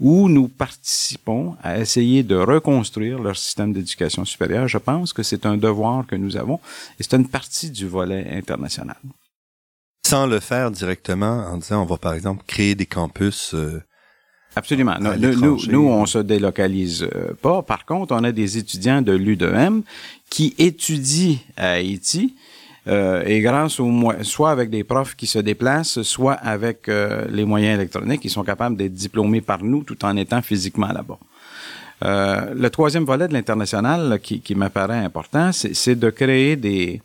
où nous participons à essayer de reconstruire leur système d'éducation supérieure. Je pense que c'est un devoir que nous avons et c'est une partie du volet international. Sans le faire directement en disant on va par exemple créer des campus. Euh, Absolument. Nous, nous, on se délocalise euh, pas. Par contre, on a des étudiants de l'UDM qui étudient à Haïti euh, et grâce au soit avec des profs qui se déplacent, soit avec euh, les moyens électroniques, ils sont capables d'être diplômés par nous tout en étant physiquement là-bas. Euh, le troisième volet de l'international qui, qui m'apparaît important, c'est de créer des,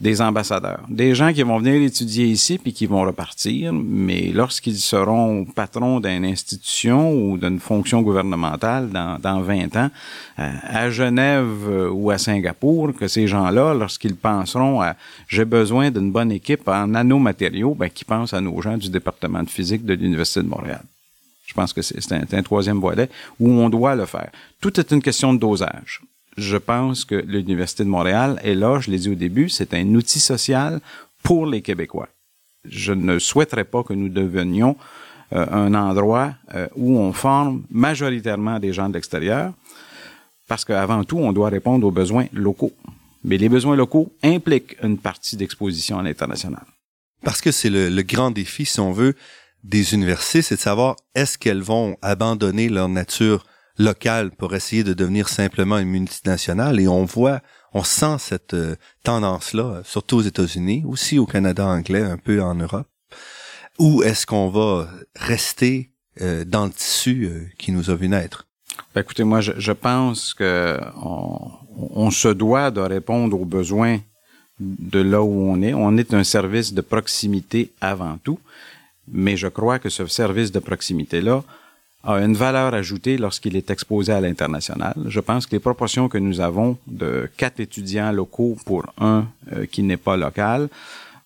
des ambassadeurs, des gens qui vont venir étudier ici puis qui vont repartir, mais lorsqu'ils seront patrons d'une institution ou d'une fonction gouvernementale dans, dans 20 ans, euh, à Genève euh, ou à Singapour, que ces gens-là, lorsqu'ils penseront à j'ai besoin d'une bonne équipe en nanomatériaux, ben, qui pensent à nos gens du département de physique de l'Université de Montréal. Je pense que c'est un, un troisième volet où on doit le faire. Tout est une question de dosage je pense que l'Université de Montréal est là, je l'ai dit au début, c'est un outil social pour les Québécois. Je ne souhaiterais pas que nous devenions euh, un endroit euh, où on forme majoritairement des gens de l'extérieur, parce qu'avant tout, on doit répondre aux besoins locaux. Mais les besoins locaux impliquent une partie d'exposition à l'international. Parce que c'est le, le grand défi, si on veut, des universités, c'est de savoir est-ce qu'elles vont abandonner leur nature locale pour essayer de devenir simplement une multinationale. Et on voit, on sent cette euh, tendance-là, surtout aux États-Unis, aussi au Canada anglais, un peu en Europe. Où est-ce qu'on va rester euh, dans le tissu euh, qui nous a vu naître? Ben, écoutez, moi, je, je pense que on, on, se doit de répondre aux besoins de là où on est. On est un service de proximité avant tout, mais je crois que ce service de proximité-là a une valeur ajoutée lorsqu'il est exposé à l'international. Je pense que les proportions que nous avons de quatre étudiants locaux pour un euh, qui n'est pas local,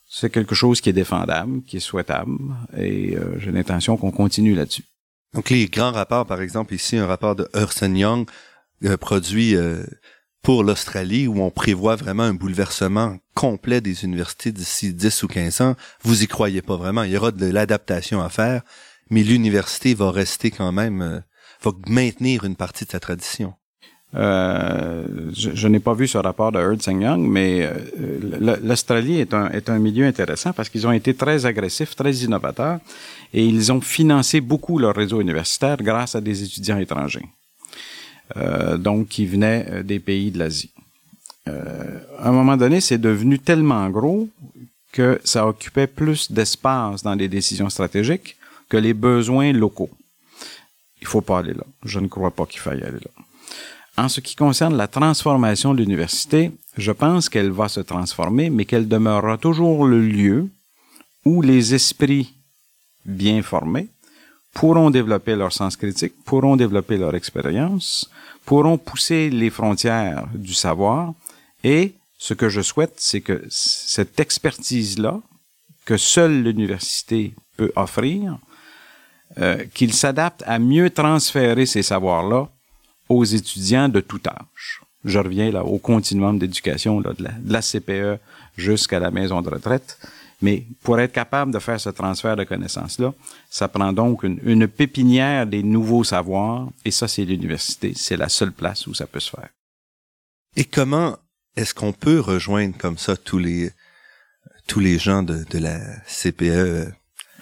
c'est quelque chose qui est défendable, qui est souhaitable, et euh, j'ai l'intention qu'on continue là-dessus. Donc les grands rapports, par exemple ici, un rapport de Ernst Young euh, produit pour l'Australie où on prévoit vraiment un bouleversement complet des universités d'ici 10 ou 15 ans, vous y croyez pas vraiment. Il y aura de l'adaptation à faire mais l'université va rester quand même, euh, va maintenir une partie de sa tradition. Euh, je, n'ai pas vu ce rapport de Ernst Young, mais euh, l'Australie est un, est un milieu intéressant parce qu'ils ont été très agressifs, très innovateurs, et ils ont financé beaucoup leur réseau universitaire grâce à des étudiants étrangers, euh, donc qui venaient des pays de l'Asie. à un moment donné, c'est devenu tellement gros que ça occupait plus d'espace dans les décisions stratégiques que les besoins locaux. Il faut pas aller là. Je ne crois pas qu'il faille aller là. En ce qui concerne la transformation de l'université, je pense qu'elle va se transformer, mais qu'elle demeurera toujours le lieu où les esprits bien formés pourront développer leur sens critique, pourront développer leur expérience, pourront pousser les frontières du savoir et ce que je souhaite, c'est que cette expertise-là, que seule l'université peut offrir, euh, qu'il s'adapte à mieux transférer ces savoirs-là aux étudiants de tout âge. Je reviens là au continuum d'éducation de, la, CPE jusqu'à la maison de retraite. Mais pour être capable de faire ce transfert de connaissances-là, ça prend donc une, une, pépinière des nouveaux savoirs, et ça, c'est l'université. C'est la seule place où ça peut se faire. Et comment est-ce qu'on peut rejoindre comme ça tous les tous les gens de, de la CPE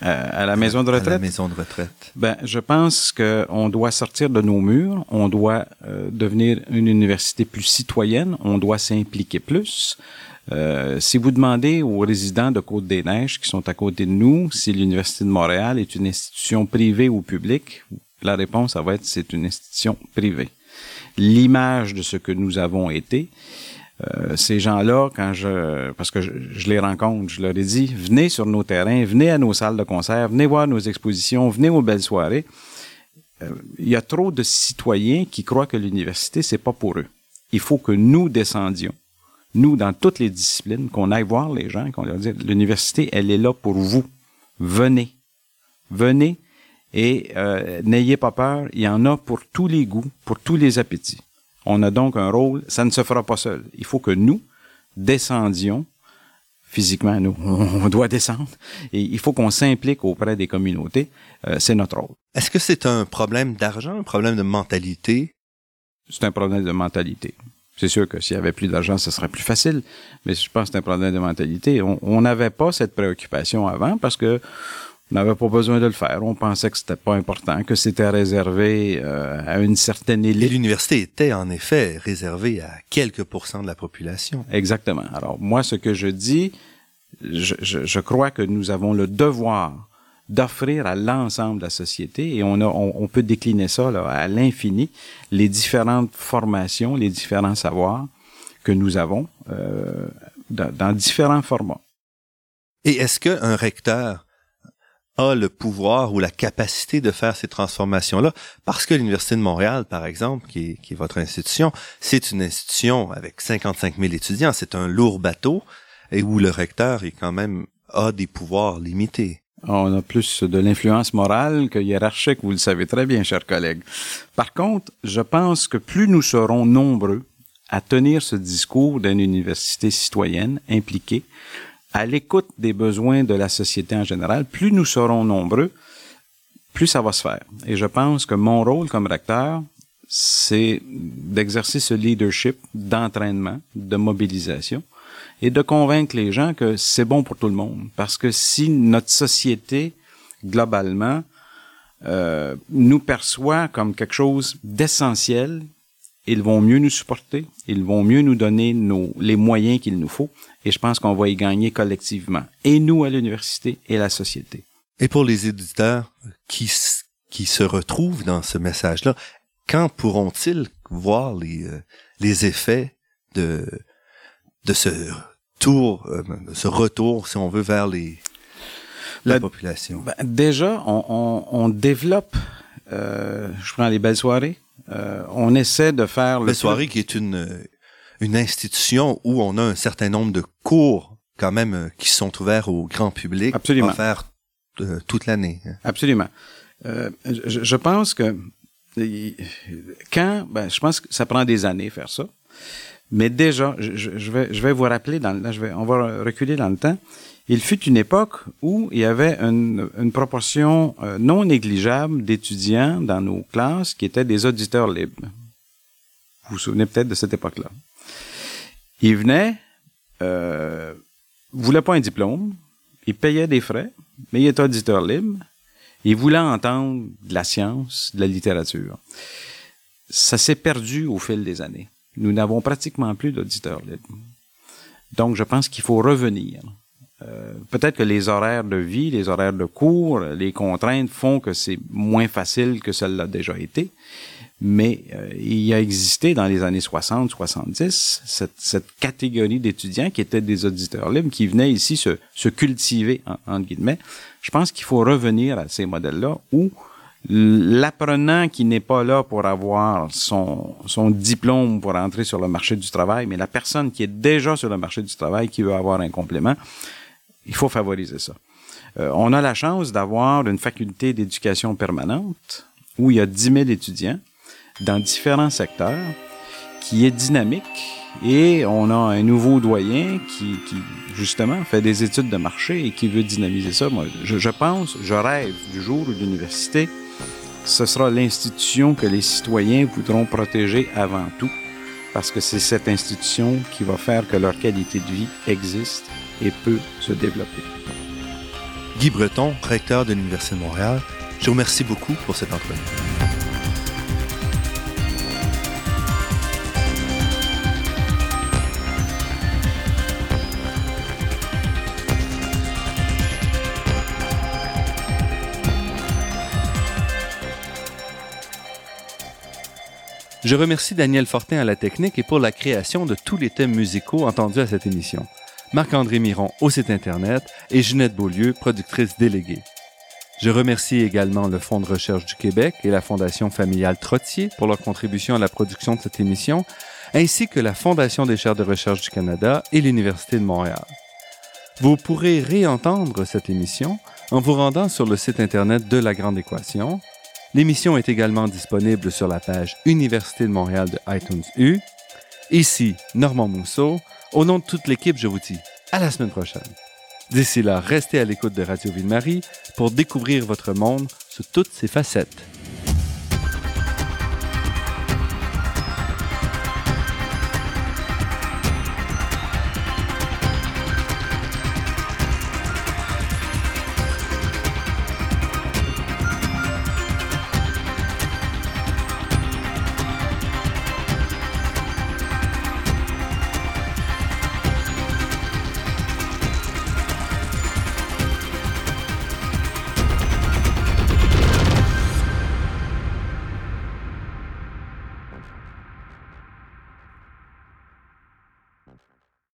à la maison de retraite. À la maison de retraite. Ben, je pense qu'on doit sortir de nos murs, on doit euh, devenir une université plus citoyenne, on doit s'impliquer plus. Euh, si vous demandez aux résidents de Côte-des-Neiges qui sont à côté de nous si l'Université de Montréal est une institution privée ou publique, la réponse, ça va être c'est une institution privée. L'image de ce que nous avons été, euh, ces gens-là, quand je, parce que je, les rencontre, je leur ai dit, venez sur nos terrains, venez à nos salles de concert, venez voir nos expositions, venez aux belles soirées. Euh, il y a trop de citoyens qui croient que l'université, c'est pas pour eux. Il faut que nous descendions, nous, dans toutes les disciplines, qu'on aille voir les gens, qu'on leur dise, l'université, elle est là pour vous. Venez. Venez et euh, n'ayez pas peur, il y en a pour tous les goûts, pour tous les appétits. On a donc un rôle, ça ne se fera pas seul. Il faut que nous descendions physiquement, nous, on doit descendre, et il faut qu'on s'implique auprès des communautés. Euh, c'est notre rôle. Est-ce que c'est un problème d'argent, un problème de mentalité? C'est un problème de mentalité. C'est sûr que s'il y avait plus d'argent, ce serait plus facile, mais je pense que c'est un problème de mentalité. On n'avait pas cette préoccupation avant parce que on n'avait pas besoin de le faire. On pensait que c'était pas important, que c'était réservé euh, à une certaine élite. Et l'université était en effet réservée à quelques pourcents de la population. Exactement. Alors moi, ce que je dis, je, je, je crois que nous avons le devoir d'offrir à l'ensemble de la société et on, a, on, on peut décliner ça là, à l'infini, les différentes formations, les différents savoirs que nous avons euh, dans, dans différents formats. Et est-ce qu'un recteur a le pouvoir ou la capacité de faire ces transformations-là, parce que l'Université de Montréal, par exemple, qui est, votre institution, c'est une institution avec 55 000 étudiants, c'est un lourd bateau, et où le recteur est quand même a des pouvoirs limités. On a plus de l'influence morale que hiérarchique, vous le savez très bien, chers collègues. Par contre, je pense que plus nous serons nombreux à tenir ce discours d'une université citoyenne impliquée, à l'écoute des besoins de la société en général, plus nous serons nombreux, plus ça va se faire. Et je pense que mon rôle comme recteur, c'est d'exercer ce leadership d'entraînement, de mobilisation, et de convaincre les gens que c'est bon pour tout le monde. Parce que si notre société, globalement, euh, nous perçoit comme quelque chose d'essentiel, ils vont mieux nous supporter, ils vont mieux nous donner nos, les moyens qu'il nous faut, et je pense qu'on va y gagner collectivement, et nous à l'université et la société. Et pour les éditeurs qui, qui se retrouvent dans ce message-là, quand pourront-ils voir les, euh, les effets de, de ce tour, euh, ce retour, si on veut, vers les, la population? Ben, déjà, on, on, on développe, euh, je prends les belles soirées, euh, on essaie de faire... La le soirée qui est une, une institution où on a un certain nombre de cours quand même euh, qui sont ouverts au grand public. Absolument. Offerts euh, toute l'année. Absolument. Euh, je, je pense que euh, quand, ben, je pense que ça prend des années faire ça. Mais déjà, je, je- je vais, je vais vous rappeler, dans, là, je vais, on va reculer dans le temps. Il fut une époque où il y avait une, proportion euh, non négligeable d'étudiants dans nos classes qui étaient des auditeurs libres. Vous vous souvenez peut-être de cette époque-là. Ils venaient, euh, voulaient pas un diplôme, ils payaient des frais, mais ils étaient auditeurs libres. Ils voulaient entendre de la science, de la littérature. Ça s'est perdu au fil des années. Nous n'avons pratiquement plus d'auditeurs libres. Donc, je pense qu'il faut revenir. Euh, Peut-être que les horaires de vie, les horaires de cours, les contraintes font que c'est moins facile que cela l'a déjà été. Mais euh, il y a existé dans les années 60-70 cette, cette catégorie d'étudiants qui étaient des auditeurs libres, qui venaient ici se, se cultiver, en, entre guillemets. Je pense qu'il faut revenir à ces modèles-là où l'apprenant qui n'est pas là pour avoir son, son diplôme pour entrer sur le marché du travail, mais la personne qui est déjà sur le marché du travail, qui veut avoir un complément, il faut favoriser ça. Euh, on a la chance d'avoir une faculté d'éducation permanente où il y a 10 000 étudiants dans différents secteurs qui est dynamique et on a un nouveau doyen qui, justement fait des études de marché et qui veut dynamiser ça. Moi, je, je pense, je rêve du jour où l'université, ce sera l'institution que les citoyens voudront protéger avant tout parce que c'est cette institution qui va faire que leur qualité de vie existe et peut se développer. Guy Breton, recteur de l'Université de Montréal, je vous remercie beaucoup pour cette entrevue. Je remercie Daniel Fortin à la technique et pour la création de tous les thèmes musicaux entendus à cette émission. Marc-André Miron au site Internet et Ginette Beaulieu, productrice déléguée. Je remercie également le Fonds de recherche du Québec et la Fondation familiale Trottier pour leur contribution à la production de cette émission, ainsi que la Fondation des chaires de recherche du Canada et l'Université de Montréal. Vous pourrez réentendre cette émission en vous rendant sur le site Internet de La Grande Équation. L'émission est également disponible sur la page Université de Montréal de iTunes U. Ici, Normand Mousseau. Au nom de toute l'équipe, je vous dis à la semaine prochaine. D'ici là, restez à l'écoute de Radio Ville-Marie pour découvrir votre monde sous toutes ses facettes.